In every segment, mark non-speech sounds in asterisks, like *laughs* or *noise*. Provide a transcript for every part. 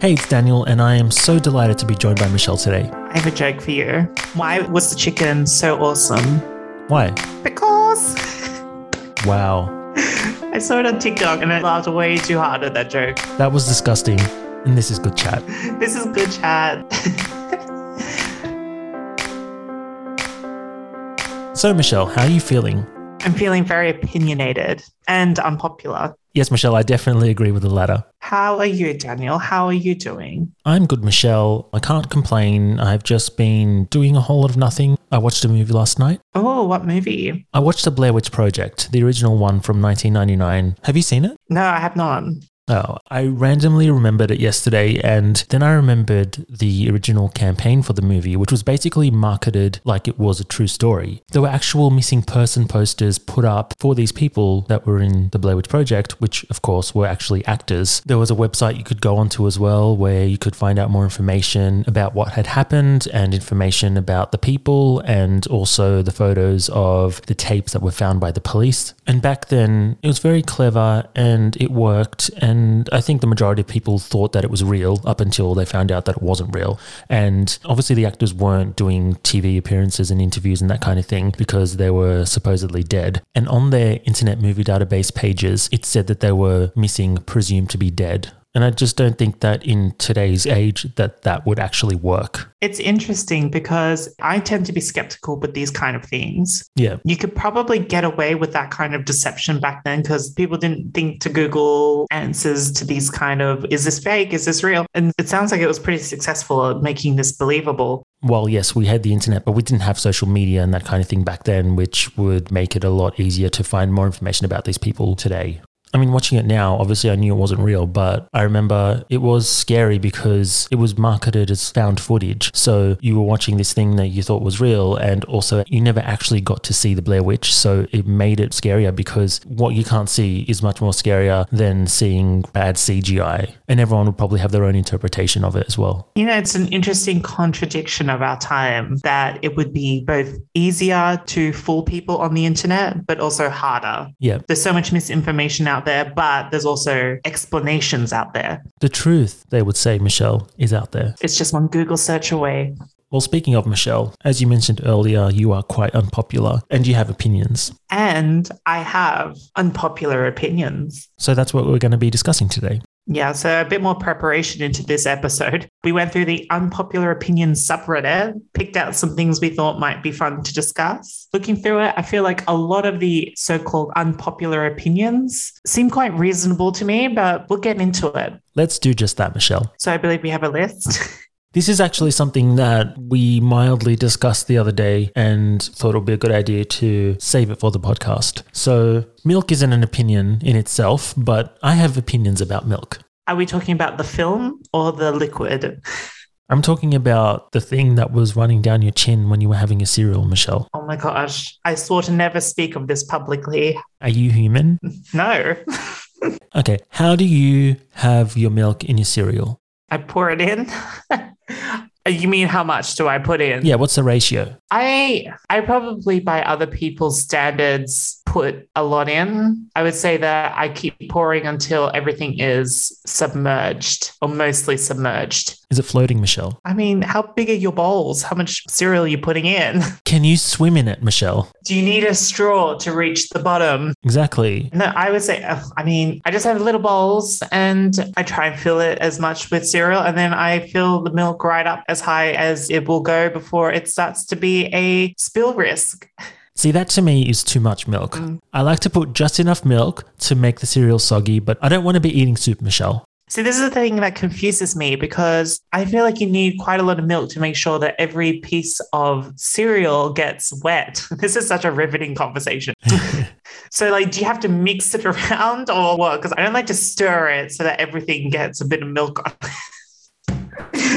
Hey, it's Daniel, and I am so delighted to be joined by Michelle today. I have a joke for you. Why was the chicken so awesome? Why? Because Wow, *laughs* I saw it on TikTok and I laughed way too hard at that joke. that was disgusting. And this is good chat. *laughs* This is good chat. So, Michelle, how are you feeling? I'm feeling very opinionated and unpopular. Yes, Michelle, I definitely agree with the latter. How are you, Daniel? How are you doing? I'm good, Michelle. I can't complain. I've just been doing a whole lot of nothing. I watched a movie last night. Oh, what movie? I watched The Blair Witch Project, the original one from 1999. Have you seen it? No, I have not. Oh, I randomly remembered it yesterday, and then I remembered the original campaign for the movie, which was basically marketed like it was a true story. There were actual missing person posters put up for these people that were in the Blair Witch Project, which of course were actually actors. There was a website you could go onto as well where you could find out more information about what had happened and information about the people and also the photos of the tapes that were found by the police. And back then, it was very clever and it worked. And I think the majority of people thought that it was real up until they found out that it wasn't real. And obviously, the actors weren't doing TV appearances and interviews and that kind of thing because they were supposedly dead. And on their Internet Movie Database pages, it said that they were missing, presumed to be dead. And I just don't think that in today's age that that would actually work. It's interesting because I tend to be skeptical with these kind of things. Yeah. You could probably get away with that kind of deception back then because people didn't think to Google answers to these kind of is this fake? Is this real? And it sounds like it was pretty successful at making this believable. Well, yes, we had the internet, but we didn't have social media and that kind of thing back then, which would make it a lot easier to find more information about these people today. I mean, watching it now, obviously I knew it wasn't real, but I remember it was scary because it was marketed as found footage. So you were watching this thing that you thought was real, and also you never actually got to see the Blair Witch. So it made it scarier because what you can't see is much more scarier than seeing bad CGI. And everyone would probably have their own interpretation of it as well. You know, it's an interesting contradiction of our time that it would be both easier to fool people on the internet, but also harder. Yeah. There's so much misinformation out there, but there's also explanations out there. The truth, they would say, Michelle, is out there. It's just one Google search away. Well, speaking of Michelle, as you mentioned earlier, you are quite unpopular and you have opinions. And I have unpopular opinions. So that's what we're going to be discussing today. Yeah, so a bit more preparation into this episode. *laughs* We went through the unpopular opinion subreddit, picked out some things we thought might be fun to discuss. Looking through it, I feel like a lot of the so called unpopular opinions seem quite reasonable to me, but we'll get into it. Let's do just that, Michelle. So I believe we have a list. *laughs* This is actually something that we mildly discussed the other day and thought it would be a good idea to save it for the podcast. So, milk isn't an opinion in itself, but I have opinions about milk. Are we talking about the film or the liquid? I'm talking about the thing that was running down your chin when you were having a cereal, Michelle. Oh my gosh, I swore to never speak of this publicly. Are you human? No. *laughs* Okay, how do you have your milk in your cereal? I pour it in. *laughs* you mean how much do I put in? Yeah, what's the ratio? I I probably by other people's standards put a lot in. I would say that I keep pouring until everything is submerged or mostly submerged. Is it floating, Michelle? I mean, how big are your bowls? How much cereal are you putting in? *laughs* Can you swim in it, Michelle? Do you need a straw to reach the bottom? Exactly. No, I would say, uh, I mean, I just have little bowls and I try and fill it as much with cereal. And then I fill the milk right up as high as it will go before it starts to be a spill risk. *laughs* See, that to me is too much milk. Mm. I like to put just enough milk to make the cereal soggy, but I don't want to be eating soup, Michelle. See, this is the thing that confuses me because I feel like you need quite a lot of milk to make sure that every piece of cereal gets wet. *laughs* This is such a riveting conversation. *laughs* so, like, do you have to mix it *laughs* around or what? Because I don't like to stir it so that everything gets a bit of milk on.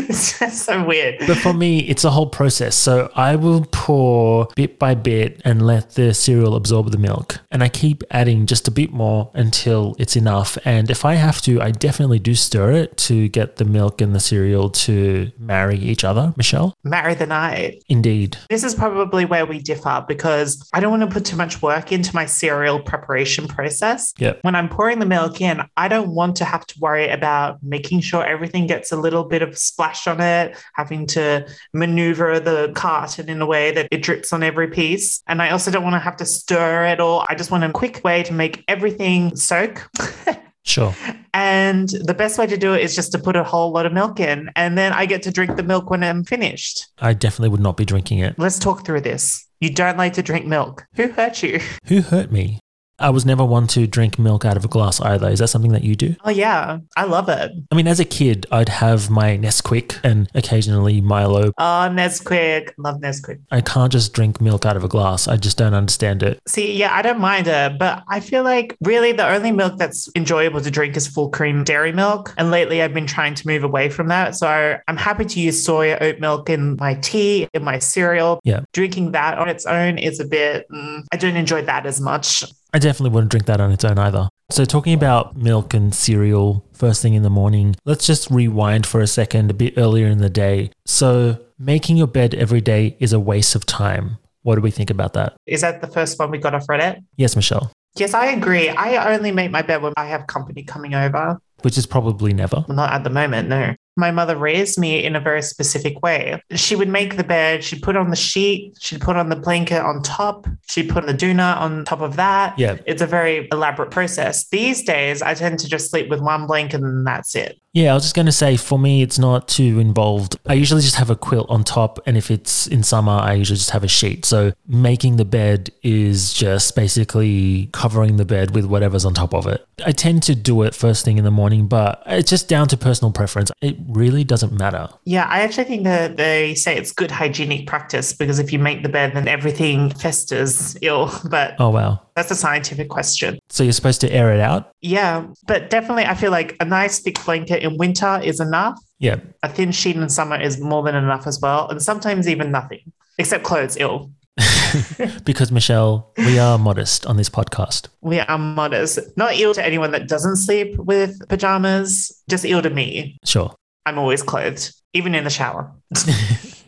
It's *laughs* just so weird. But for me, it's a whole process. So I will pour bit by bit and let the cereal absorb the milk. And I keep adding just a bit more until it's enough. And if I have to, I definitely do stir it to get the milk and the cereal to marry each other. Michelle? Marry the night. Indeed. This is probably where we differ because I don't want to put too much work into my cereal preparation process. Yep. When I'm pouring the milk in, I don't want to have to worry about making sure everything gets a little bit of splash on it, having to maneuver the carton in a way that it drips on every piece. And I also don't want to have to stir it all. I just want a quick way to make everything soak. *laughs* Sure. And the best way to do it is just to put a whole lot of milk in. And then I get to drink the milk when I'm finished. I definitely would not be drinking it. Let's talk through this. You don't like to drink milk. Who hurt you? Who hurt me? I was never one to drink milk out of a glass either. Is that something that you do? Oh, yeah. I love it. I mean, as a kid, I'd have my Nesquik and occasionally Milo. Oh, Nesquik. Love Nesquik. I can't just drink milk out of a glass. I just don't understand it. See, yeah, I don't mind it, but I feel like really the only milk that's enjoyable to drink is full cream dairy milk. And lately I've been trying to move away from that. So I'm happy to use soy oat milk in my tea, in my cereal. Yeah. Drinking that on its own is a bit, mm, I don't enjoy that as much. I definitely wouldn't drink that on its own either. So, talking about milk and cereal first thing in the morning, let's just rewind for a second a bit earlier in the day. So, making your bed every day is a waste of time. What do we think about that? Is that the first one we got off Reddit? Yes, Michelle, Yes, I agree. I only make my bed when I have company coming over. which is probably never. Not at the moment, no. My mother raised me in a very specific way. She would make the bed, she'd put on the sheet, she'd put on the blanket on top, she'd put the doona on top of that. Yeah. It's a very elaborate process. These days, I tend to just sleep with one blanket and that's it. Yeah, I was just going to say for me, it's not too involved. I usually just have a quilt on top. And if it's in summer, I usually just have a sheet. So making the bed is just basically covering the bed with whatever's on top of it. I tend to do it first thing in the morning, but it's just down to personal preference. It really doesn't matter. Yeah, I actually think that they say it's good hygienic practice because if you make the bed, then everything festers ill. But Oh, wow. that's a scientific question. So you're supposed to air it out? Yeah, but definitely, I feel like a nice thick blanket in winter is enough. Yeah. A thin sheet in summer is more than enough as well, and sometimes even nothing, except clothes. Ill. *laughs* because, Michelle, we are modest on this podcast. We are modest. Not ill to anyone that doesn't sleep with pajamas. Just ill to me. Sure. I'm always clothed, even in the shower. *laughs*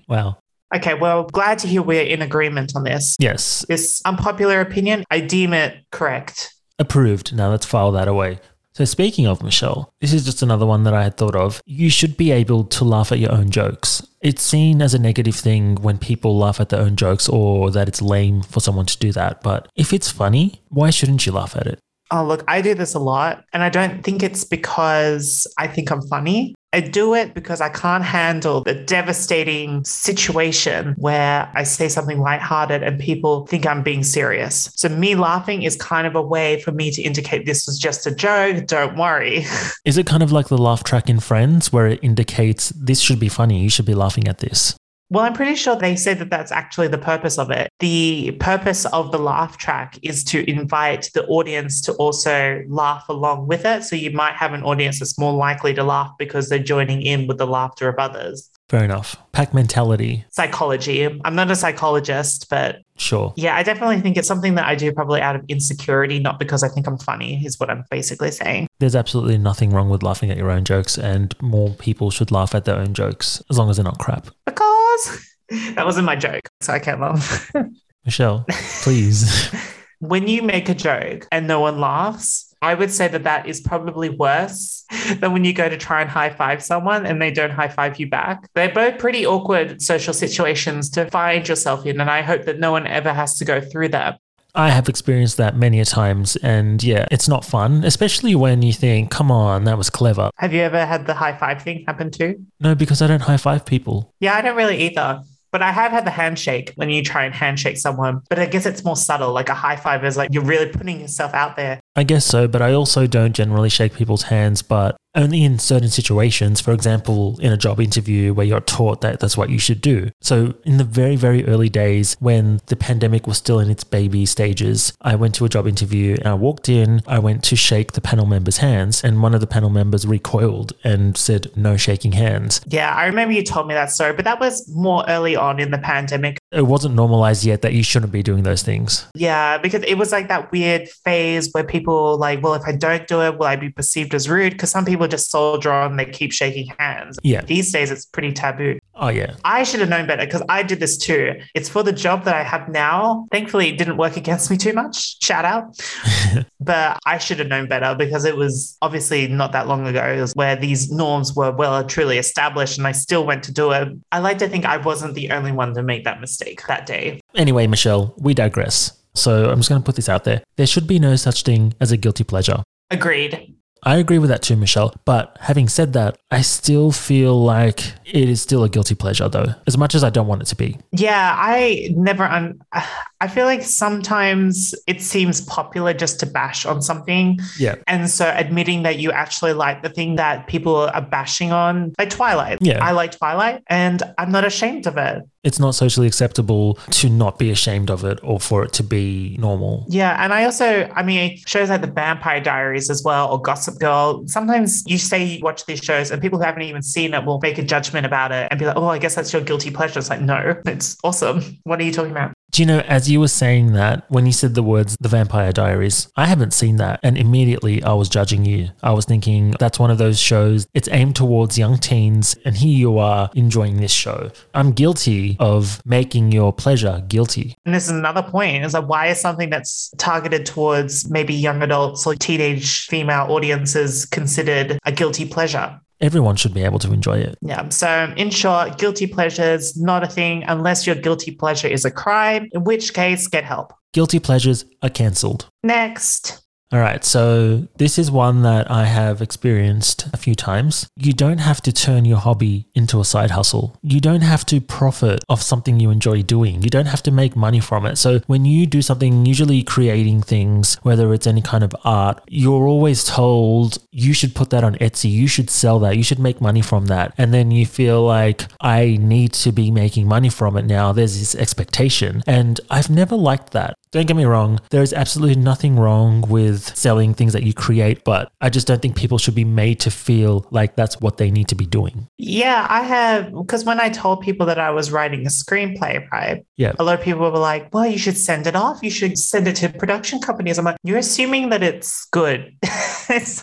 Wow. okay, well, glad to hear we're in agreement on this. Yes. This unpopular opinion, I deem it correct. Approved. Now let's file that away. So, speaking of Michelle, this is just another one that I had thought of. You should be able to laugh at your own jokes. It's seen as a negative thing when people laugh at their own jokes or that it's lame for someone to do that. But if it's funny, why shouldn't you laugh at it? Oh, look, I do this a lot. And I don't think it's because I think I'm funny. I do it because I can't handle the devastating situation where I say something lighthearted and people think I'm being serious. So, me laughing is kind of a way for me to indicate this was just a joke. Don't worry. *laughs* Is it kind of like the laugh track in Friends where it indicates this should be funny, you should be laughing at this? Well, I'm pretty sure they say that that's actually the purpose of it. The purpose of the laugh track is to invite the audience to also laugh along with it. So you might have an audience that's more likely to laugh because they're joining in with the laughter of others. Fair enough. Pack mentality, Psychology. I'm not a psychologist, but sure. yeah, I definitely think it's something that I do probably out of insecurity, not because I think I'm funny, is what I'm basically saying. There's absolutely nothing wrong with laughing at your own jokes, and more people should laugh at their own jokes as long as they're not crap. Because *laughs* that wasn't my joke, so I can't laugh. *laughs* Michelle, please. *laughs* when you make a joke and no one laughs, I would say that that is probably worse than when you go to try and high five someone and they don't high five you back. They're both pretty awkward social situations to find yourself in. And I hope that no one ever has to go through that. I have experienced that many a times, and yeah, it's not fun, especially when you think, come on, that was clever. Have you ever had the high five thing happen too? No, because I don't high five people. Yeah, I don't really either. But I have had the handshake when you try and handshake someone, but I guess it's more subtle. Like a high five is like you're really putting yourself out there. I guess so, but I also don't generally shake people's hands, but only in certain situations. For example, in a job interview where you're taught that that's what you should do. So, in the very, very early days when the pandemic was still in its baby stages, I went to a job interview and I walked in. I went to shake the panel members' hands, and one of the panel members recoiled and said, No shaking hands. Yeah, I remember you told me that story, but that was more early on in the pandemic. It wasn't normalized yet that you shouldn't be doing those things. Yeah, because it was like that weird phase where people like, well, if I don't do it, will I be perceived as rude? Because some people just soldier on, they keep shaking hands. Yeah. These days, it's pretty taboo. Oh, yeah. I should have known better because I did this too. It's for the job that I have now. Thankfully, it didn't work against me too much. Shout out. *laughs* but I should have known better because it was obviously not that long ago where these norms were well truly established and I still went to do it. I like to think I wasn't the only one to make that mistake that day. Anyway, Michelle, we digress. So I'm just going to put this out there. There should be no such thing as a guilty pleasure. Agreed. I agree with that too, Michelle. But having said that, I still feel like it is still a guilty pleasure, though, as much as I don't want it to be. Yeah, I never. Un- I feel like sometimes it seems popular just to bash on something. Yeah. And so admitting that you actually like the thing that people are bashing on, like Twilight. Yeah. I like Twilight and I'm not ashamed of it. It's not socially acceptable to not be ashamed of it or for it to be normal. Yeah. And I also, I mean, shows like The Vampire Diaries as well or Gossip Girl. Sometimes you say you watch these shows and people who haven't even seen it will make a judgment about it and be like, oh, I guess that's your guilty pleasure. It's like, no, it's awesome. What are you talking about? Do you know, as you were saying that, when you said the words The Vampire Diaries, I haven't seen that. And immediately I was judging you. I was thinking, that's one of those shows, it's aimed towards young teens. And here you are enjoying this show. I'm guilty of making your pleasure guilty. And this is another point is like, why is something that's targeted towards maybe young adults or teenage female audiences considered a guilty pleasure? Everyone should be able to enjoy it. Yeah. So, in short, guilty pleasures not a thing unless your guilty pleasure is a crime, in which case, get help. Guilty pleasures are cancelled. Next. All right, so this is one that I have experienced a few times. You don't have to turn your hobby into a side hustle. You don't have to profit off something you enjoy doing. You don't have to make money from it. So when you do something, usually creating things, whether it's any kind of art, you're always told you should put that on Etsy, you should sell that, you should make money from that. And then you feel like I need to be making money from it now. There's this expectation. And I've never liked that. Don't get me wrong, there is absolutely nothing wrong with selling things that you create, but I just don't think people should be made to feel like that's what they need to be doing. Yeah, I have, because when I told people that I was writing a screenplay, right? Yeah. A lot of people were like, well, you should send it off. You should send it to production companies. I'm like, you're assuming that it's good. *laughs*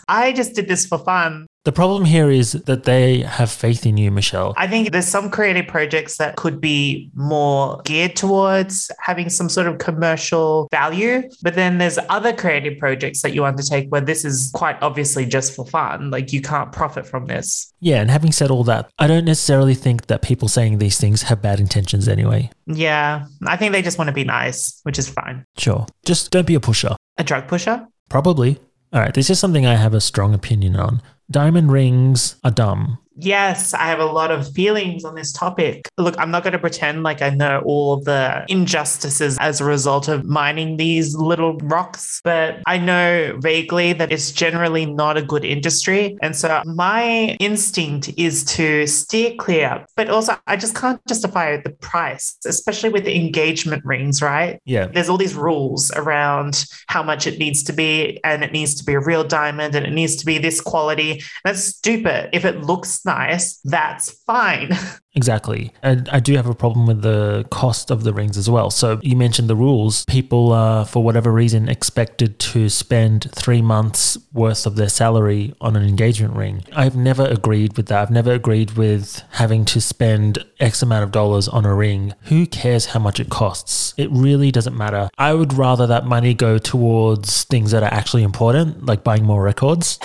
I just did this for fun. The problem here is that they have faith in you, Michelle. I think there's some creative projects that could be more geared towards having some sort of commercial value. But then there's other creative projects that you undertake where this is quite obviously just for fun. Like you can't profit from this. Yeah, and having said all that, I don't necessarily think that people saying these things have bad intentions anyway. Yeah, I think they just want to be nice, which is fine. Sure. Just don't be a pusher. A drug pusher? Probably. All right, this is something I have a strong opinion on. Diamond rings are dumb. Yes, I have a lot of feelings on this topic. Look, I'm not going to pretend like I know all of the injustices as a result of mining these little rocks, but I know vaguely that it's generally not a good industry. And so my instinct is to steer clear, but also I just can't justify the price, especially with the engagement rings, right? Yeah. There's all these rules around how much it needs to be, and it needs to be a real diamond, and it needs to be this quality. That's stupid. If it looks nice, that's fine. *laughs* Exactly. And I do have a problem with the cost of the rings as well. So you mentioned the rules. People are, for whatever reason, expected to spend three months worth of their salary on an engagement ring. I've never agreed with that. I've never agreed with having to spend X amount of dollars on a ring. Who cares how much it costs? It really doesn't matter. I would rather that money go towards things that are actually important, like buying more records.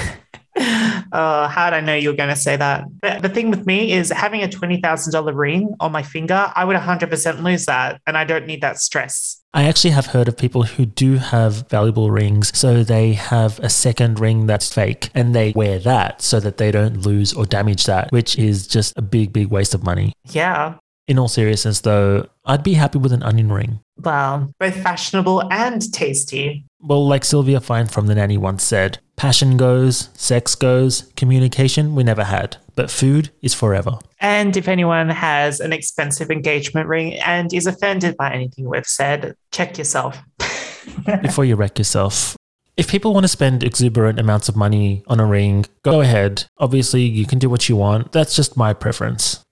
*laughs* Uh, how did I know you were going to say that? But the thing with me is having a $20,000 ring on my finger, I would 100% lose that. And I don't need that stress. I actually have heard of people who do have valuable rings, so they have a second ring that's fake and they wear that so that they don't lose or damage that, which is just a big, big waste of money. Yeah. In all seriousness, though, I'd be happy with an onion ring. Well, both fashionable and tasty. Well, like Sylvia Fine from The Nanny once said, passion goes, sex goes, communication we never had, but food is forever. And if anyone has an expensive engagement ring and is offended by anything we've said, check yourself. *laughs* Before you wreck yourself. If people want to spend exuberant amounts of money on a ring, go ahead. Obviously, you can do what you want. That's just my preference.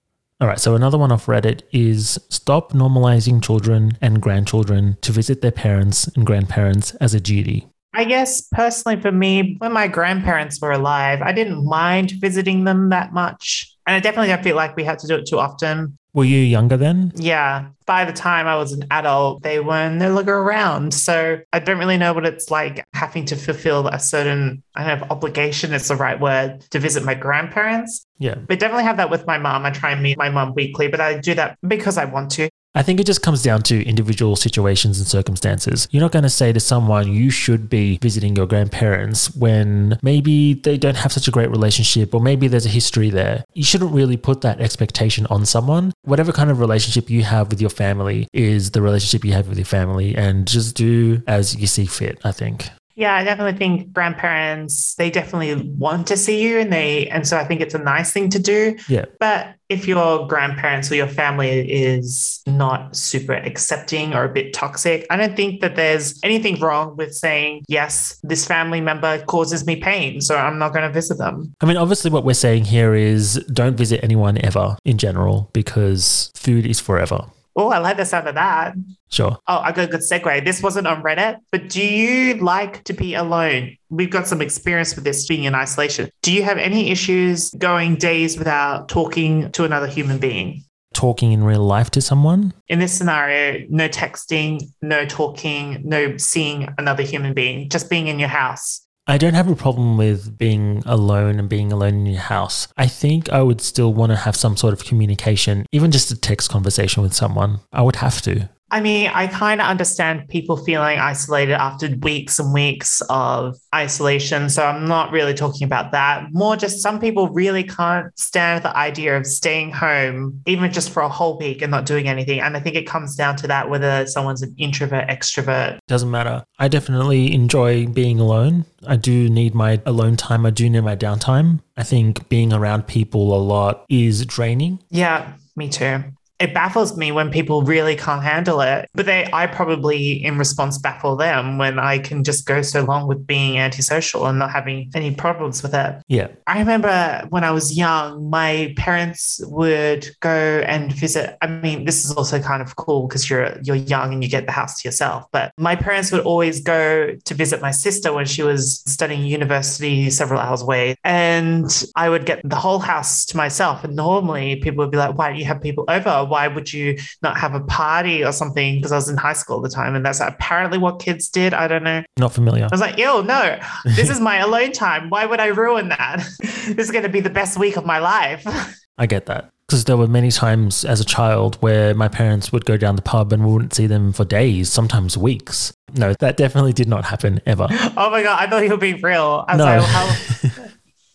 All right, so another one off Reddit is stop normalizing children and grandchildren to visit their parents and grandparents as a duty. I guess personally for me, when my grandparents were alive, I didn't mind visiting them that much. And I definitely don't feel like we had to do it too often. Were you younger then? Yeah. By the time I was an adult, they were no longer around. So I don't really know what it's like having to fulfill a certain, I don't know if obligation is the right word, to visit my grandparents. Yeah. But definitely have that with my mom. I try and meet my mom weekly, but I do that because I want to. I think it just comes down to individual situations and circumstances. You're not going to say to someone, you should be visiting your grandparents when maybe they don't have such a great relationship or maybe there's a history there. You shouldn't really put that expectation on someone. Whatever kind of relationship you have with your family is the relationship you have with your family and just do as you see fit, I think. Yeah, I definitely think grandparents, they definitely want to see you and they and so I think it's a nice thing to do. Yeah. But if your grandparents or your family is not super accepting or a bit toxic, I don't think that there's anything wrong with saying, yes, this family member causes me pain, so I'm not going to visit them. I mean, obviously, what we're saying here is don't visit anyone ever in general because food is forever. Oh, I like the sound of that. Sure. Oh, I got a good segue. This wasn't on Reddit, but do you like to be alone? We've got some experience with this being in isolation. Do you have any issues going days without talking to another human being? Talking in real life to someone? In this scenario, no texting, no talking, no seeing another human being, just being in your house. I don't have a problem with being alone and being alone in your house. I think I would still want to have some sort of communication, even just a text conversation with someone. I would have to. I mean, I kind of understand people feeling isolated after weeks and weeks of isolation. So I'm not really talking about that. More just some people really can't stand the idea of staying home, even just for a whole week and not doing anything. And I think it comes down to that whether someone's an introvert, extrovert. Doesn't matter. I definitely enjoy being alone. I do need my alone time. I do need my downtime. I think being around people a lot is draining. Yeah, me too it baffles me when people really can't handle it. But they, I probably, in response, baffle them when I can just go so long with being antisocial and not having any problems with it. Yeah. I remember when I was young, my parents would go and visit. I mean, this is also kind of cool because you're you're young and you get the house to yourself. But my parents would always go to visit my sister when she was studying university several hours away, and I would get the whole house to myself. And normally people would be like, "Why don't you have people over?" Why would you not have a party or something? Because I was in high school at the time, and that's apparently what kids did. I don't know. Not familiar. I was like, ew, no, this is my *laughs* alone time. Why would I ruin that? *laughs* this is going to be the best week of my life. *laughs* I get that. Because there were many times as a child where my parents would go down the pub and we wouldn't see them for days, sometimes weeks. No, that definitely did not happen ever. oh my God, I thought you were being real. I was no. like, how?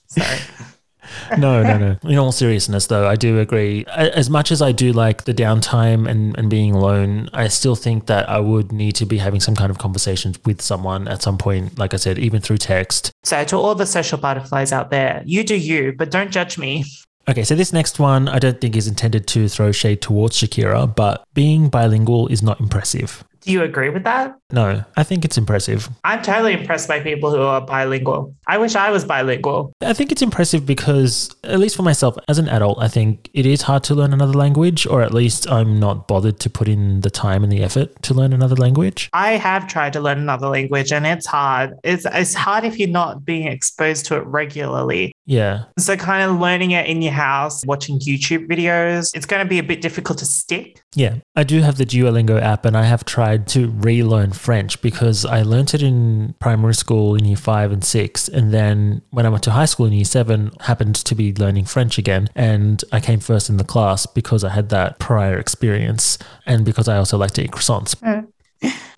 Sorry no, no, no. *laughs* In all seriousness, though, I do agree. As much as I do like the downtime and, and being alone, I still think that I would need to be having some kind of conversations with someone at some point, like I said, even through text. So, to all the social butterflies out there, you do you, but don't judge me. Okay, so this next one I don't think is intended to throw shade towards Shakira, but being bilingual is not impressive. Do you agree with that? No, I think it's impressive. I'm totally impressed by people who are bilingual. I wish I was bilingual. I think it's impressive because, at least for myself as an adult, I think it is hard to learn another language, or at least I'm not bothered to put in the time and the effort to learn another language. I have tried to learn another language and it's hard. It's, it's hard if you're not being exposed to it regularly. Yeah. So, kind of learning it in your house, watching YouTube videos, it's going to be a bit difficult to stick. Yeah. I do have the Duolingo app and I have tried to relearn French because I learnt it in primary school in year five and six. And then when I went to high school in year seven, happened to be learning French again. And I came first in the class because I had that prior experience and because I also like to eat croissants. Mm.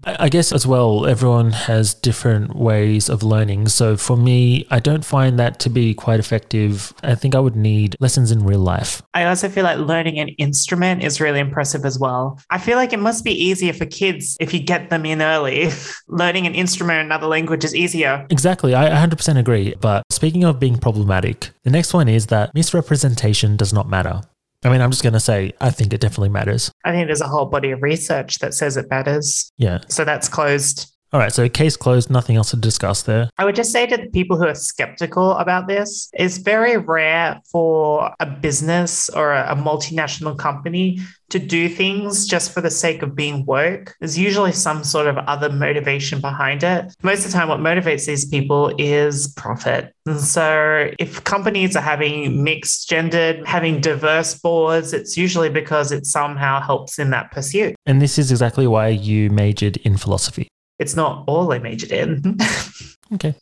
I guess as well, everyone has different ways of learning. So for me, I don't find that to be quite effective. I think I would need lessons in real life. I also feel like learning an instrument is really impressive as well. I feel like it must be easier for kids if you get them in early. *laughs* learning an instrument in another language is easier. Exactly, I 100% agree. But speaking of being problematic, the next one is that misrepresentation does not matter. I mean, I'm just going to say, I think it definitely matters. I think there's a whole body of research that says it matters. Yeah. So that's closed. All right, so case closed, nothing else to discuss there. I would just say to the people who are skeptical about this, it's very rare for a business or a, a multinational company to do things just for the sake of being woke. There's usually some sort of other motivation behind it. Most of the time, what motivates these people is profit. And so, if companies are having mixed gendered, having diverse boards, it's usually because it somehow helps in that pursuit. And this is exactly why you majored in philosophy. It's not all I majored in. *laughs* Okay.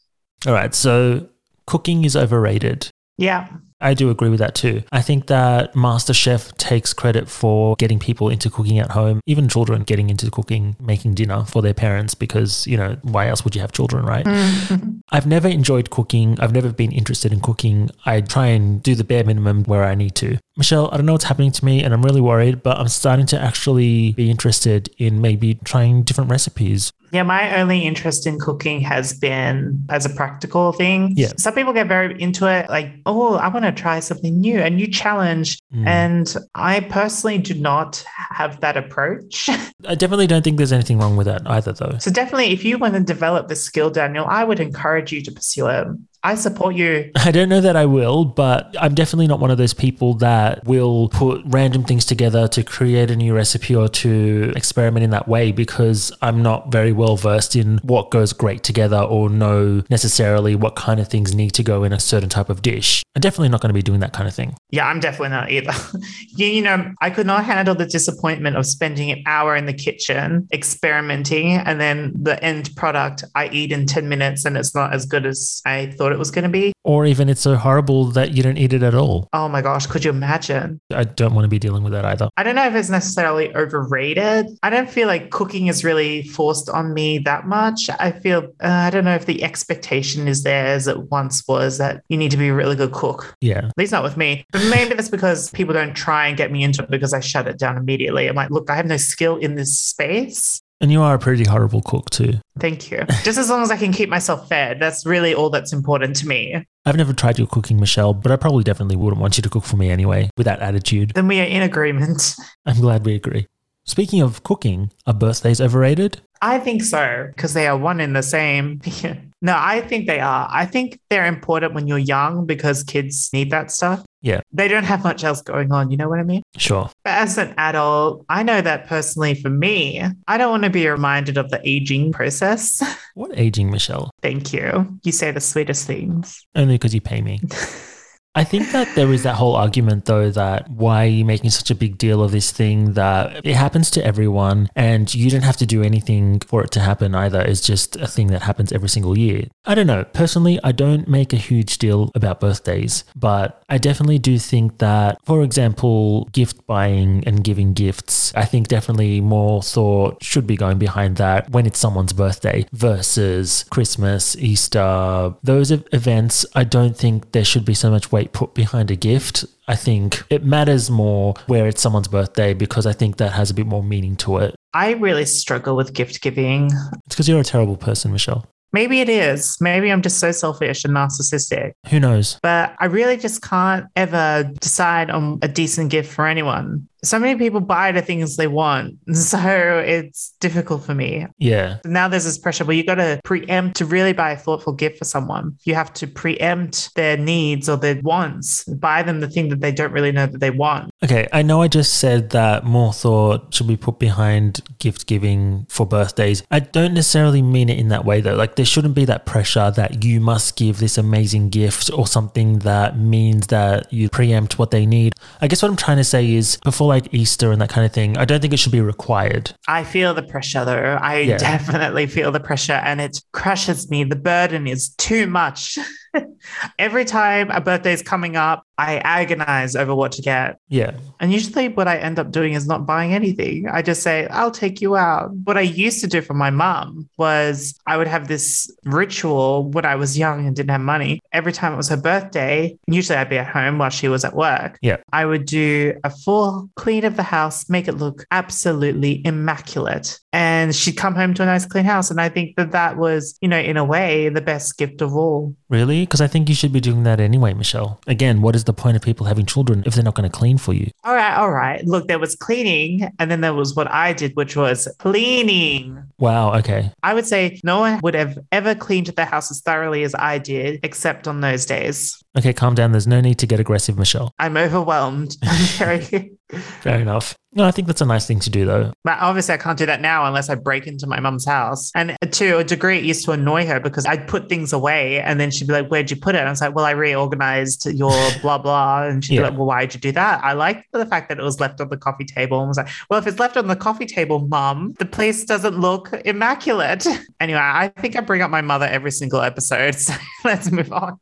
All right, so cooking is overrated. yeah. I do agree with that too. I think that MasterChef takes credit for getting people into cooking at home, even children getting into cooking, making dinner for their parents because, you know, why else would you have children, right? Mm-hmm. I've never enjoyed cooking. I've never been interested in cooking. I try and do the bare minimum where I need to. Michelle, I don't know what's happening to me and I'm really worried, but I'm starting to actually be interested in maybe trying different recipes. Yeah, my only interest in cooking has been as a practical thing. Yeah. Some people get very into it, like, oh, I want to try something new, a new challenge. Mm. And I personally do not have that approach. *laughs* I definitely don't think there's anything wrong with that either, though. so, definitely, if you want to develop this skill, Daniel, I would encourage you to pursue it. I support you. *laughs* I don't know that I will, but I'm definitely not one of those people that will put random things together to create a new recipe or to experiment in that way because I'm not very well versed in what goes great together or know necessarily what kind of things need to go in a certain type of dish. I'm definitely not going to be doing that kind of thing. Yeah, I'm definitely not either. *laughs* you, you know, I could not handle the disappointment of spending an hour in the kitchen experimenting and then the end product I eat in 10 minutes and it's not as good as I thought it was going to be. Or even it's so horrible that you don't eat it at all. Oh my gosh, could you imagine? I don't want to be dealing with that either. I don't know if it's necessarily overrated. I don't feel like cooking is really forced on me that much. I feel, uh, I don't know if the expectation is there as it once was that you need to be a really good cook. Yeah. At least not with me. But maybe that's because people don't try and get me into it because I shut it down immediately. I'm like, look, I have no skill in this space. And you are a pretty horrible cook too. Thank you. Just as long as I can keep myself fed, that's really all that's important to me. I've never tried your cooking, Michelle, but I probably definitely wouldn't want you to cook for me anyway with that attitude. Then we are in agreement. I'm glad we agree. Speaking of cooking, are birthdays overrated? I think so because they are one in the same. *laughs* no, I think they are. I think they're important when you're young because kids need that stuff. Yeah. They don't have much else going on. You know what I mean? Sure. But as an adult, I know that personally for me, I don't want to be reminded of the aging process. *laughs* What aging, Michelle? Thank you. You say the sweetest things. Only because you pay me. *laughs* I think that there is that whole argument, though, that why are you making such a big deal of this thing that it happens to everyone and you don't have to do anything for it to happen either. It's just a thing that happens every single year. I don't know. Personally, I don't make a huge deal about birthdays, but I definitely do think that, for example, gift buying and giving gifts, I think definitely more thought should be going behind that when it's someone's birthday versus Christmas, Easter, those events. I don't think there should be so much weight put behind a gift. I think it matters more where it's someone's birthday because I think that has a bit more meaning to it. I really struggle with gift giving. It's because you're a terrible person, Michelle. Maybe it is. Maybe I'm just so selfish and narcissistic. Who knows? But I really just can't ever decide on a decent gift for anyone. So many people buy the things they want. *laughs* So it's difficult for me. Yeah. Now there's this pressure where you got to preempt to really buy a thoughtful gift for someone. You have to preempt their needs or their wants, buy them the thing that they don't really know that they want. Okay, I know I just said that more thought should be put behind gift giving for birthdays. I don't necessarily mean it in that way though. Like there shouldn't be that pressure that you must give this amazing gift or something that means that you preempt what they need. I guess what I'm trying to say is before like Easter and that kind of thing, I don't think it should be required. I feel the pressure though. I Yeah. definitely feel the pressure and it crushes me. The burden is too much. *laughs* Every time a birthday's coming up, I agonize over what to get. Yeah. And usually, what I end up doing is not buying anything. I just say, I'll take you out. What I used to do for my mum was I would have this ritual when I was young and didn't have money. Every time it was her birthday, usually I'd be at home while she was at work. Yeah. I would do a full clean of the house, make it look absolutely immaculate. And she'd come home to a nice clean house. And I think that that was, you know, in a way, the best gift of all. Really? Because I think you should be doing that anyway, Michelle. Again, what is the point of people having children if they're not going to clean for you? All right, all right. Look, there was cleaning, and then there was what I did, which was cleaning. Wow. Okay. I would say no one would have ever cleaned their house as thoroughly as I did, except on those days. Okay, calm down. There's no need to get aggressive, Michelle. I'm overwhelmed. *laughs* I'm very, *laughs* Fair enough. No, I think that's a nice thing to do, though. but obviously I can't do that now unless I break into my mum's house. And to a degree, it used to annoy her because I'd put things away, and then she'd be like, "Where'd you put it?" And I was like, "Well, I reorganized your *laughs* blah blah." And she'd Yeah. be like, "Well, why'd you do that?" I liked the fact that it was left on the coffee table, and was like, "Well, if it's left on the coffee table, mum, the place doesn't look immaculate." Anyway, I think I bring up my mother every single episode, *laughs* so let's move on.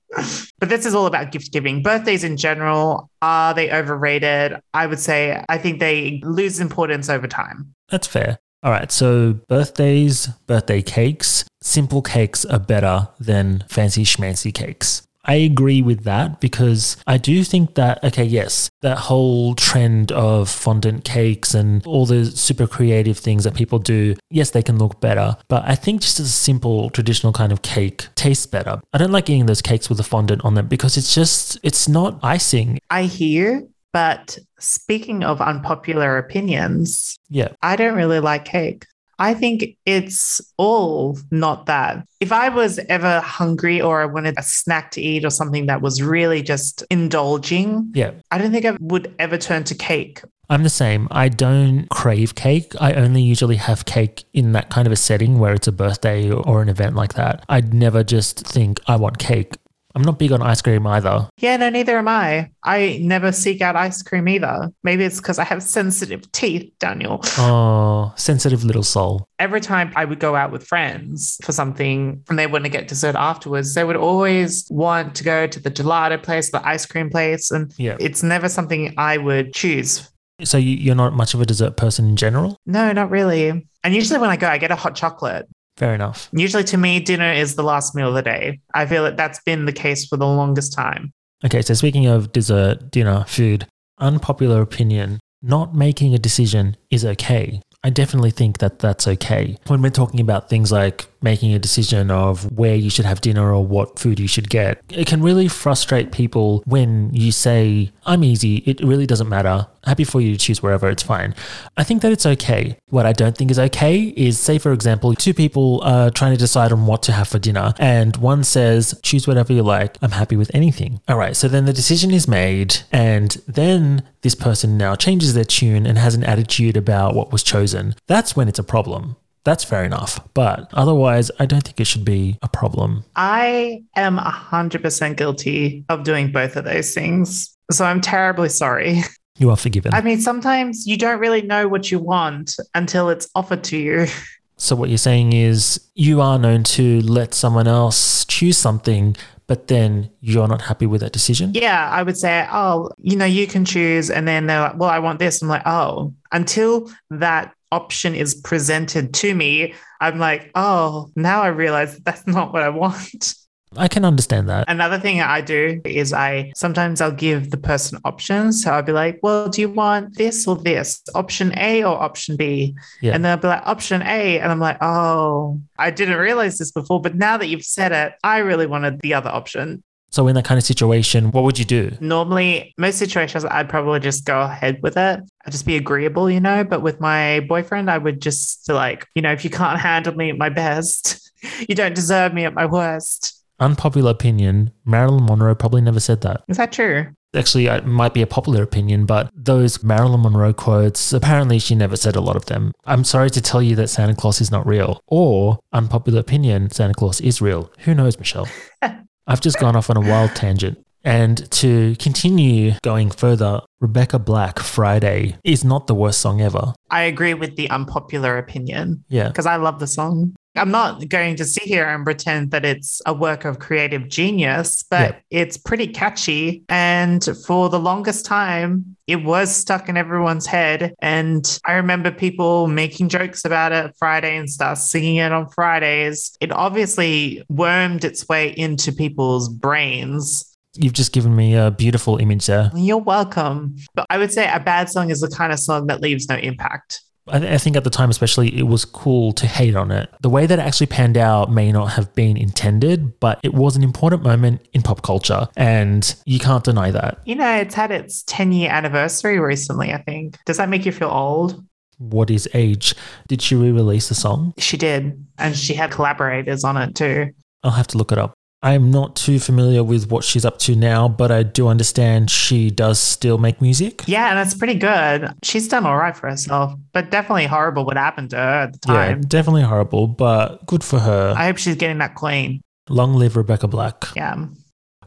But this is all about gift giving. Birthdays in general, are they overrated? I would say I think they lose importance over time. That's fair. All right. So, birthdays, birthday cakes, simple cakes are better than fancy schmancy cakes. I agree with that because I do think that, okay, yes, that whole trend of fondant cakes and all the super creative things that people do, yes, they can look better. But I think just a simple traditional kind of cake tastes better. I don't like eating those cakes with the fondant on them because it's just, it's not icing. I hear, but speaking of unpopular opinions, Yeah. I don't really like cake. I think it's all not that. If I was ever hungry or I wanted a snack to eat or something that was really just indulging, Yeah. I don't think I would ever turn to cake. I'm the same. I don't crave cake. I only usually have cake in that kind of a setting where it's a birthday or an event like that. I'd never just think I want cake. I'm not big on ice cream either. Yeah, no, neither am I. I never seek out ice cream either. Maybe it's because I have sensitive teeth, Daniel. Oh, sensitive little soul. every time I would go out with friends for something and they want to get dessert afterwards, they would always want to go to the gelato place, the ice cream place. And Yeah. it's never something I would choose. So you- you're not much of a dessert person in general? No, not really. And usually when I go, I get a hot chocolate. Fair enough. Usually to me, dinner is the last meal of the day. I feel that that's been the case for the longest time. Okay, so speaking of dessert, dinner, food, unpopular opinion, not making a decision is okay. I definitely think that that's okay. When we're talking about things like making a decision of where you should have dinner or what food you should get, it can really frustrate people when you say, I'm easy, it really doesn't matter. Happy for you to choose wherever, it's fine. I think that it's okay. What I don't think is okay is, say, for example, two people are trying to decide on what to have for dinner, and one says, choose whatever you like, I'm happy with anything. All right, so then the decision is made, and then this person now changes their tune and has an attitude about what was chosen. That's when it's a problem. That's fair enough. But otherwise, I don't think it should be a problem. I am 100% guilty of doing both of those things. So I'm terribly sorry. *laughs* You are forgiven. I mean, sometimes you don't really know what you want until it's offered to you. *laughs* So what you're saying is you are known to let someone else choose something, but then you're not happy with that decision. Yeah, I would say, oh, you know, you can choose. And then they're like, well, I want this. I'm like, oh, until that option is presented to me, I'm like, oh, now I realize that that's not what I want. I can understand that. Another thing I do is I sometimes I'll give the person options. So I'll be like, well, do you want this or this? Option A or option B? Yeah. And they'll be like, option A. And I'm like, oh, I didn't realize this before, but now that you've said it, I really wanted the other option. So in that kind of situation, what would you do? Normally, most situations, I'd probably just go ahead with it. I'd just be agreeable, you know. But with my boyfriend, I would just like, you know, if you can't handle me at my best, *laughs* you don't deserve me at my worst. Unpopular opinion, Marilyn Monroe probably never said that. Is that true? Actually, it might be a popular opinion, but those Marilyn Monroe quotes, apparently she never said a lot of them. I'm sorry to tell you that Santa Claus is not real. Or, unpopular opinion, Santa Claus is real. Who knows, Michelle? *laughs* I've just gone off on a wild tangent. And to continue going further, Rebecca Black, Friday, is not the worst song ever. I agree with the unpopular opinion Yeah. because I love the song. I'm not going to sit here and pretend that it's a work of creative genius, but it's pretty catchy. And for the longest time, it was stuck in everyone's head. And I remember people making jokes about it Friday and stuff, singing it on Fridays. It obviously wormed its way into people's brains. You've just given me a beautiful image there. You're welcome. But I would say a bad song is the kind of song that leaves no impact. I, I think at the time, especially, it was cool to hate on it. The way that it actually panned out may not have been intended, but it was an important moment in pop culture, and you can't deny that. You know, it's had its 10 year anniversary recently, I think. Does that make you feel old? What is age? Did she re release the song? She did. And she had collaborators on it too. I'll have to look it up. I'm not too familiar with what she's up to now, but I do understand she does still make music. Yeah, and it's pretty good. She's done all right for herself, but definitely horrible what happened to her at the time. Yeah, definitely horrible, but good for her. I hope she's getting that clean. Long live Rebecca Black. Yeah.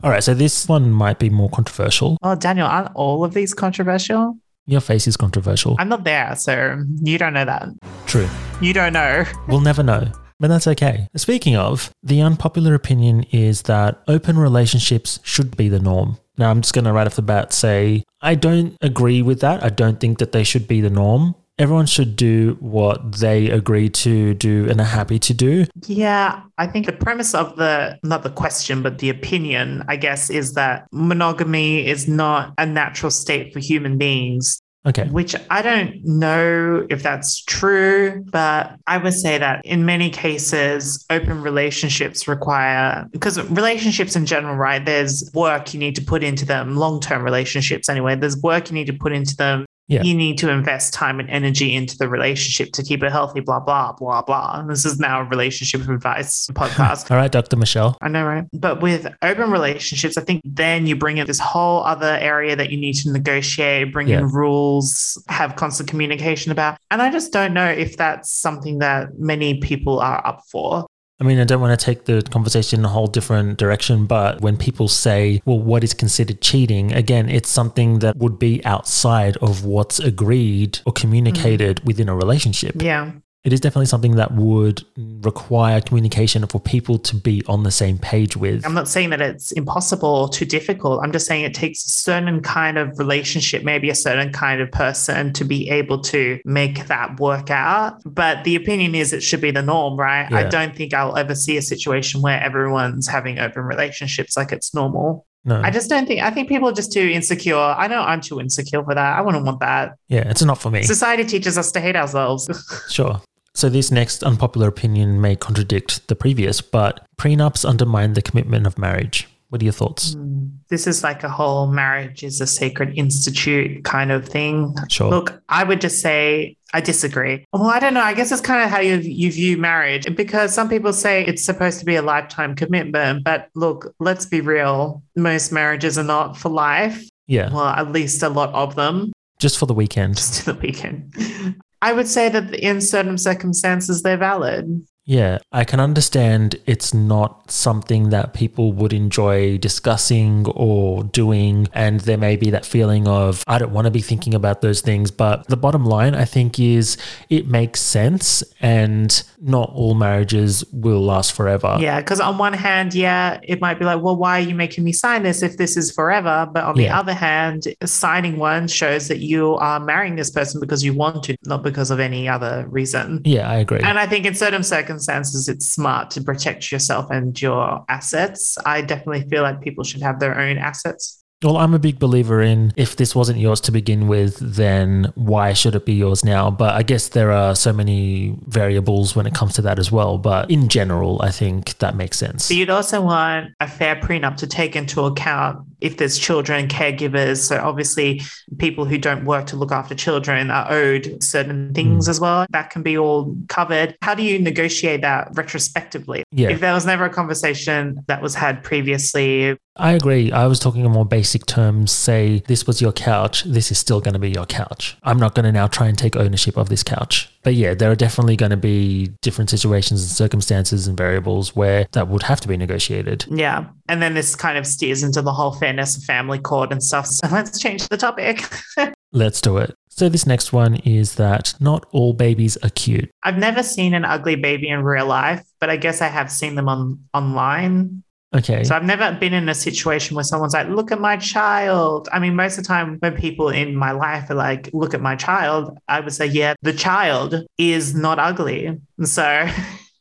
All right, so this one might be more controversial. Oh, Daniel, aren't all of these controversial? Your face is controversial. I'm not there, so you don't know that. True. You don't know. We'll never know. But that's okay. Speaking of, the unpopular opinion is that open relationships should be the norm. Now, I'm just going to right off the bat say I don't agree with that. I don't think that they should be the norm. Everyone should do what they agree to do and are happy to do. Yeah, I think the premise of the, not the question, but the opinion, I guess, is that monogamy is not a natural state for human beings. Okay. which I don't know if that's true, but I would say that in many cases, open relationships require, because relationships in general, right? There's work you need to put into them, long term relationships anyway. There's work you need to put into them. Yeah. You need to invest time and energy into the relationship to keep it healthy, blah, blah, blah, blah. This is now a relationship advice *laughs* podcast. All right, Dr. Michelle. I know, right? But with open relationships, I think then you bring in this whole other area that you need to negotiate, bring Yeah. in rules, have constant communication about. And I just don't know if that's something that many people are up for. I mean, I don't want to take the conversation in a whole different direction, but when people say, well, what is considered cheating? Again, it's something that would be outside of what's agreed or mm-hmm. communicated within a relationship. Yeah. It is definitely something that would require communication for people to be on the same page with. I'm not saying that it's impossible or too difficult. I'm just saying it takes a certain kind of relationship, maybe a certain kind of person to be able to make that work out. But the opinion is it should be the norm, right? I don't think I'll ever see a situation where everyone's having open relationships like it's normal. No. I just don't think, I think people are just too insecure. I know I'm too insecure for that. I wouldn't want that. yeah, it's not for me. Society teaches us to hate ourselves. *laughs* Sure. So, this next unpopular opinion may contradict the previous, but prenups undermine the commitment of marriage. What are your thoughts? Hmm. this is like a whole marriage is a sacred institute kind of thing. Sure. Look, I would just say I disagree. Well, I don't know. I guess it's kind of how you, you view marriage because some people say it's supposed to be a lifetime commitment. But look, let's be real. Most marriages are not for life. Yeah, Well, at least a lot of them, just for the weekend. just to the weekend. *laughs* I would say that in certain circumstances, they're valid. Yeah, I can understand it's not something that people would enjoy discussing or doing. And there may be that feeling of, I don't want to be thinking about those things. But the bottom line, I think, is it makes sense. And not all marriages will last forever. Yeah, because on one hand, yeah, it might be like, well, why are you making me sign this if this is forever? But on the other hand, signing one shows that you are marrying this person because you want to, not because of any other reason. Yeah, I agree. And I think in certain circumstances, it's smart to protect yourself and your assets. I definitely feel like people should have their own assets. Well, I'm a big believer in if this wasn't yours to begin with, then why should it be yours now? But I guess there are so many variables when it comes to that as well. But in general, I think that makes sense. But you'd also want a fair prenup to take into account if there's children, caregivers. So obviously, people who don't work to look after children are owed certain mm. things as well. That can be all covered. How do you negotiate that retrospectively? Yeah. If there was never a conversation that was had previously, I agree. I was talking in more basic terms. Say, this was your couch. This is still going to be your couch. I'm not going to now try and take ownership of this couch. But yeah, there are definitely going to be different situations and circumstances and variables where that would have to be negotiated. yeah. And then this kind of steers into the whole fairness of family court and stuff. So *laughs* let's change the topic. *laughs* Let's do it. So, this next one is that not all babies are cute. I've never seen an ugly baby in real life, but I guess I have seen them on online. Okay. So I've never been in a situation where someone's like, look at my child. I mean, most of the time when people in my life are like, look at my child, I would say, yeah, the child is not ugly. So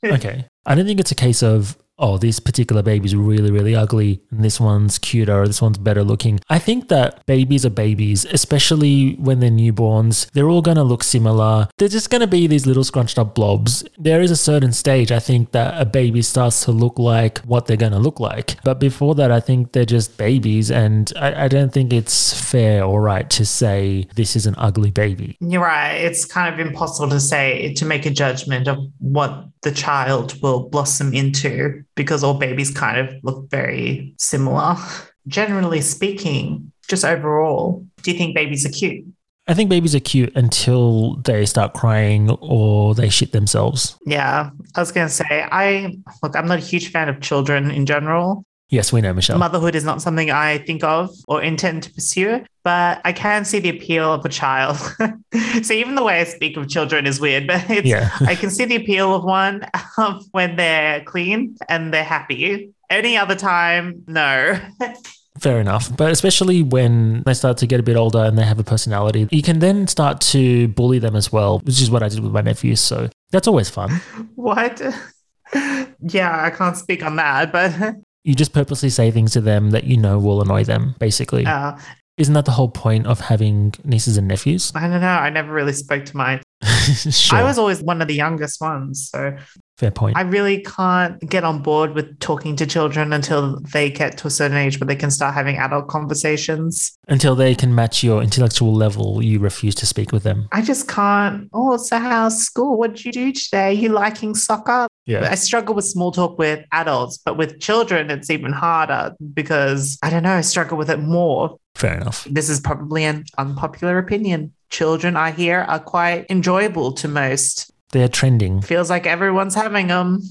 okay. I don't think it's a case of oh, this particular baby's really, really ugly and this one's cuter this one's better looking. I think that babies are babies, especially when they're newborns. They're all going to look similar. They're just going to be these little scrunched up blobs. There is a certain stage, I think, that a baby starts to look like what they're going to look like. But before that, I think they're just babies. And I, I don't think it's fair or right to say this is an ugly baby. You're right. It's kind of impossible to say, to make a judgment of what the child will blossom into because all babies kind of look very similar. Generally speaking, just overall, do you think babies are cute? I think babies are cute until they start crying or they shit themselves. Yeah, I was going to say, I look, I'm not a huge fan of children in general. Yes, we know, Michelle. Motherhood is not something I think of or intend to pursue, but I can see the appeal of a child. *laughs* so even the way I speak of children is weird, *laughs* but it's, Yeah. *laughs* I can see the appeal of one um, when they're clean and they're happy. Any other time, no. Fair enough. But especially when they start to get a bit older and they have a personality, you can then start to bully them as well, which is what I did with my nephews. So that's always fun. what? yeah, I can't speak on that, but You just purposely say things to them that you know will annoy them, basically. uh, Isn't that the whole point of having nieces and nephews? I don't know. I never really spoke to mine. *laughs* sure. I was always one of the youngest ones, so Fair point. I really can't get on board with talking to children until they get to a certain age where they can start having adult conversations. Until they can match your intellectual level, you refuse to speak with them. I just can't. Oh, so how's school? What did you do today? You liking soccer? Yeah. I struggle with small talk with adults, but with children, it's even harder because I don't know, I struggle with it more. Fair enough. This is probably an unpopular opinion. Children, I hear, are quite enjoyable to most. They're trending. Feels like everyone's having them.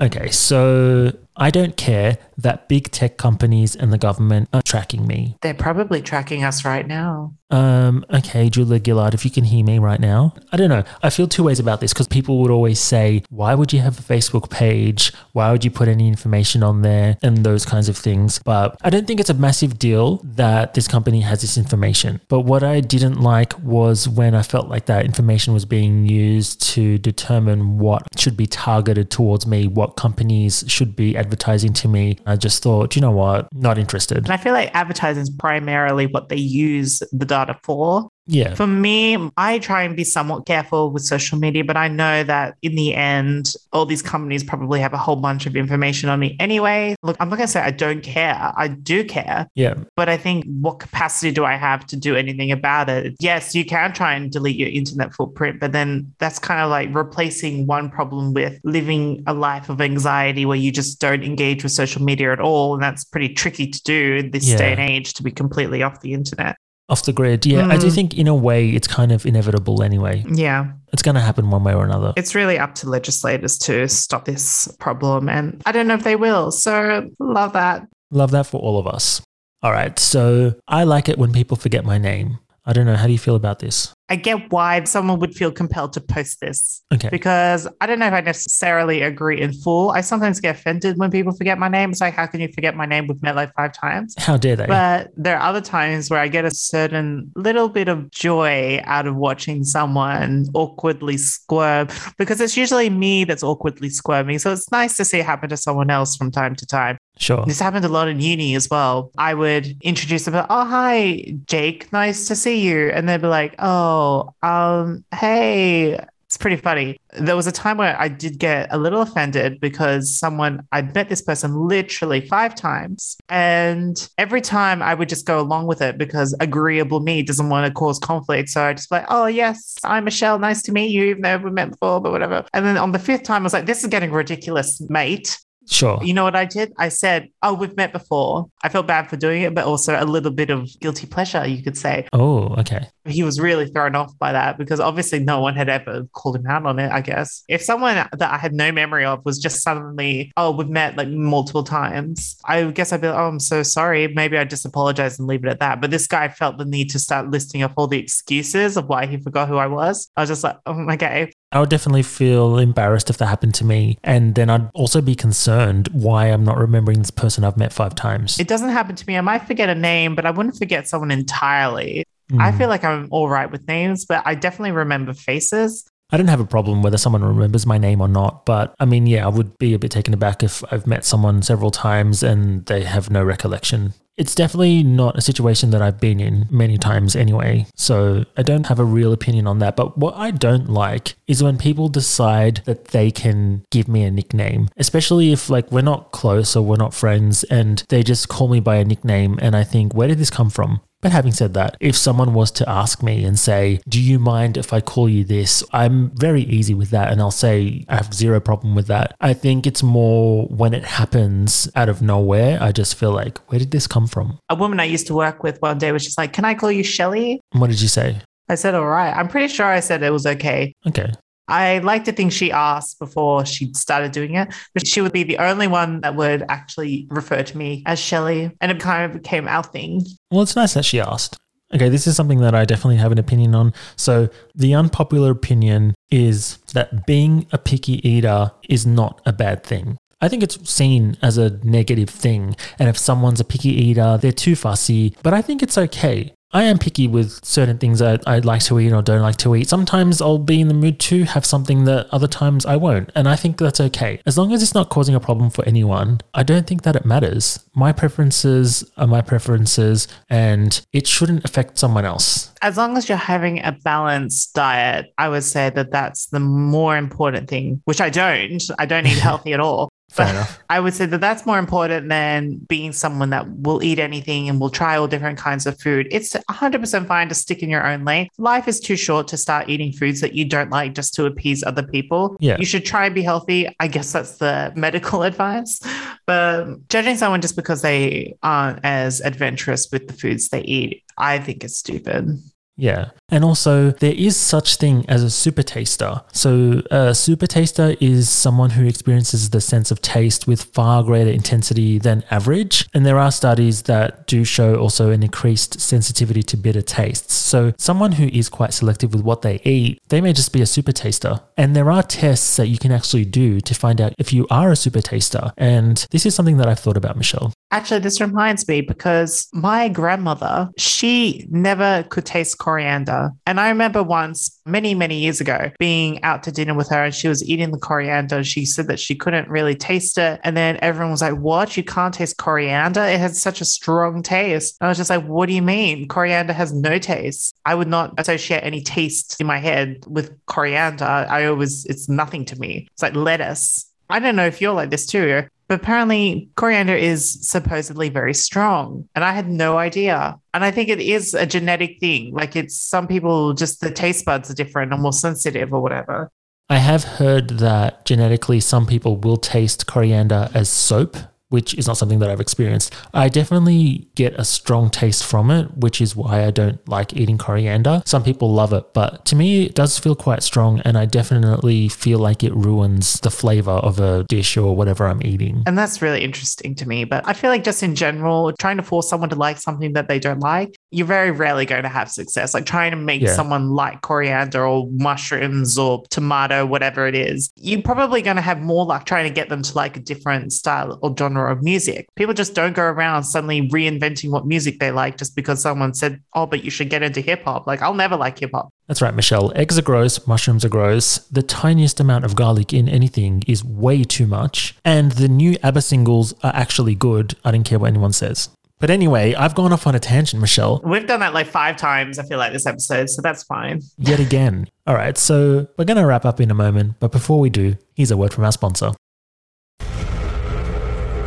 Okay, so I don't care that big tech companies and the government are tracking me. They're probably tracking us right now. Um, okay, Julia Gillard, if you can hear me right now. I don't know. I feel two ways about this because people would always say, why would you have a Facebook page? Why would you put any information on there? And those kinds of things. But I don't think it's a massive deal that this company has this information. But what I didn't like was when I felt like that information was being used to determine what should be targeted towards me, what companies should be advertising to me. I just thought, you know what? Not interested. And I feel like advertising is primarily what they use the data for. Yeah. For me, I try and be somewhat careful with social media, but I know that in the end, all these companies probably have a whole bunch of information on me anyway. Look, I'm not going to say I don't care. I do care. Yeah. But I think what capacity do I have to do anything about it? Yes, you can try and delete your internet footprint, but then that's kind of like replacing one problem with living a life of anxiety where you just don't engage with social media at all. And that's pretty tricky to do in this Yeah. day and age to be completely off the internet. Off the grid. Yeah. I do Mm. think in a way it's kind of inevitable anyway. Yeah. It's going to happen one way or another. It's really up to legislators to stop this problem. And I don't know if they will. So love that. Love that for all of us. All right. So I like it when people forget my name. I don't know. How do you feel about this? I get why someone would feel compelled to post this. Okay. because I don't know if I necessarily agree in full. I sometimes get offended when people forget my name. It's like, how can you forget my name? We've met like five times. *laughs* How dare they? But there are other times where I get a certain little bit of joy out of watching someone awkwardly squirm because it's usually me that's awkwardly squirming. So it's nice to see it happen to someone else from time to time. sure. This happened a lot in uni as well. I would introduce them, oh, hi, Jake, nice to see you. And they'd be like, oh, um, hey. It's pretty funny. There was a time where I did get a little offended because someone, I'd met this person literally five times. And every time I would just go along with it because agreeable me doesn't want to cause conflict. So I just like, oh, yes, I'm Michelle. Nice to meet you, even though we met before, but whatever. And then on the fifth time, I was like, this is getting ridiculous, mate Sure. You know what I did? I said, Oh, we've met before. I felt bad for doing it, but also a little bit of guilty pleasure, you could say. Oh, okay. He was really thrown off by that because obviously no one had ever called him out on it, I guess. If someone that I had no memory of was just suddenly, Oh, we've met like multiple times, I guess I'd be like, Oh, I'm so sorry. Maybe I just apologize and leave it at that. But this guy felt the need to start listing off all the excuses of why he forgot who I was. I was just like, Oh, okay. I would definitely feel embarrassed if that happened to me. And then I'd also be concerned why I'm not remembering this person I've met five times. It doesn't happen to me. I might forget a name, but I wouldn't forget someone entirely. I Mm. feel like I'm all right with names, but I definitely remember faces. I don't have a problem whether someone remembers my name or not, but I mean, yeah, I would be a bit taken aback if I've met someone several times and they have no recollection. It's definitely not a situation that I've been in many times anyway, so I don't have a real opinion on that. But what I don't like is when people decide that they can give me a nickname, especially if like we're not close or we're not friends and they just call me by a nickname and I think, where did this come from? But having said that, if someone was to ask me and say, Do you mind if I call you this? I'm very easy with that. And I'll say, I have zero problem with that. I think it's more when it happens out of nowhere. I just feel like, Where did this come from? A woman I used to work with one day was just like, Can I call you Shelly? What did you say? I said, All right. I'm pretty sure I said it was okay. Okay. I like to think she asked before she started doing it, but she would be the only one that would actually refer to me as Shelly. And it kind of became our thing. Well, it's nice that she asked. Okay, this is something that I definitely have an opinion on. So, the unpopular opinion is that being a picky eater is not a bad thing. I think it's seen as a negative thing. And if someone's a picky eater, they're too fussy. But I think it's okay. I am picky with certain things that I like to eat or don't like to eat. Sometimes I'll be in the mood to have something that other times I won't. And I think that's okay. As long as it's not causing a problem for anyone, I don't think that it matters. My preferences are my preferences and it shouldn't affect someone else. As long as you're having a balanced diet, I would say that that's the more important thing, which I don't. I don't eat *laughs* healthy at all. Fair enough. I would say that that's more important than being someone that will eat anything and will try all different kinds of food. It's 100% fine to stick in your own lane. Life is too short to start eating foods that you don't like just to appease other people. Yeah. You should try and be healthy. I guess that's the *laughs* medical advice. But judging someone just because they aren't as adventurous with the foods they eat, I think is stupid. Yeah. And also, there is such thing as a super taster. So, a super taster is someone who experiences the sense of taste with far greater intensity than average. And there are studies that do show also an increased sensitivity to bitter tastes. So, someone who is quite selective with what they eat, they may just be a super taster. And there are tests that you can actually do to find out if you are a super taster. And this is something that I've thought about, Michelle. Actually, this reminds me because my grandmother, she never could taste coriander. And I remember once, many, many years ago, being out to dinner with her and she was eating the coriander. She said that she couldn't really taste it. And then everyone was like, What? You can't taste coriander? It has such a strong taste. And I was just like, What do you mean? Coriander has no taste. I would not associate any taste in my head with coriander. I always, it's nothing to me. It's like lettuce. I don't know if you're like this too. But apparently, coriander is supposedly very strong. And I had no idea. And I think it is a genetic thing. Like it's some people just the taste buds are different or more sensitive or whatever. I have heard that genetically some people will taste coriander as soap, which is not something that I've experienced. I definitely get a strong taste from it, which is why I don't like eating coriander. Some people love it, but to me, it does feel quite strong, and I definitely feel like it ruins the flavor of a dish or whatever I'm eating. And that's really interesting to me. But I feel like just in general, trying to force someone to like something that they don't like, you're very rarely going to have success. Like trying to make Yeah. someone like coriander or mushrooms or tomato, whatever it is, you're probably going to have more luck trying to get them to like a different style or genre of music. People just don't go around suddenly reinventing what music they like just because someone said, oh, but you should get into hip hop. Like I'll never like hip hop. That's right, Michelle. Eggs are gross, mushrooms are gross. The tiniest amount of garlic in anything is way too much. And the new ABBA singles are actually good. I don't care what anyone says. But anyway, I've gone off on a tangent, Michelle, We've done that like five times, I feel like, this episode. So that's fine. yet again. All right, so we're going to wrap up in a moment. But before we do, here's a word from our sponsor.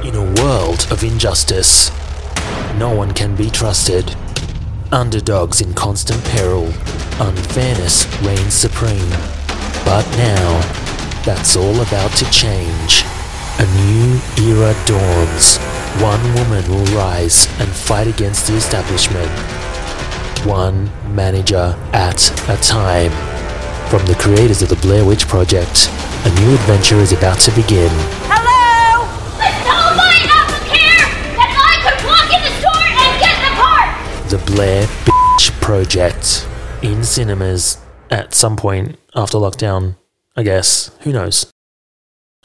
In a world of injustice, no one can be trusted. Underdogs in constant peril, unfairness reigns supreme. But now, that's all about to change. A new era dawns. One woman will rise and fight against the establishment. One manager at a time. From the creators of the Blair Witch Project, a new adventure is about to begin. The Blair Bitch Project in cinemas at some point after lockdown, I guess. Who knows?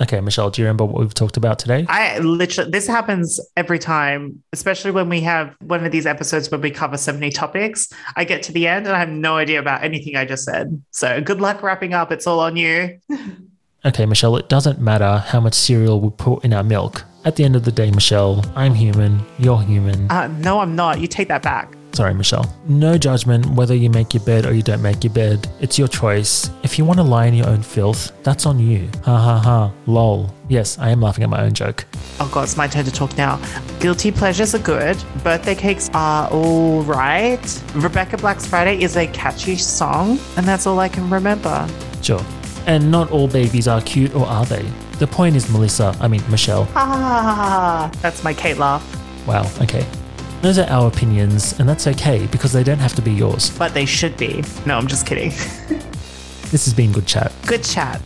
Okay, Michelle, do you remember what we've talked about today? I literally, this happens every time, especially when we have one of these episodes where we cover so many topics. I get to the end and I have no idea about anything I just said. So good luck wrapping up. It's all on you. *laughs* Okay, Michelle, it doesn't matter how much cereal we put in our milk. At the end of the day, Michelle, I'm human, you're human. Uh, no, I'm not. You take that back. Sorry, Michelle. No judgment whether you make your bed or you don't make your bed. It's your choice. If you want to lie in your own filth, that's on you. Ha ha ha. Lol. Yes, I am laughing at my own joke. Oh god, it's my turn to talk now. Guilty pleasures are good. Birthday cakes are all right. Rebecca Black's Friday is a catchy song, and that's all I can remember. Sure. And not all babies are cute, or are they? The point is, Melissa, I mean, Michelle. Ah, that's my Kate laugh. Wow, okay. Those are our opinions, and that's okay because they don't have to be yours. But they should be. No, I'm just kidding. *laughs* This has been Good Chat. Good chat.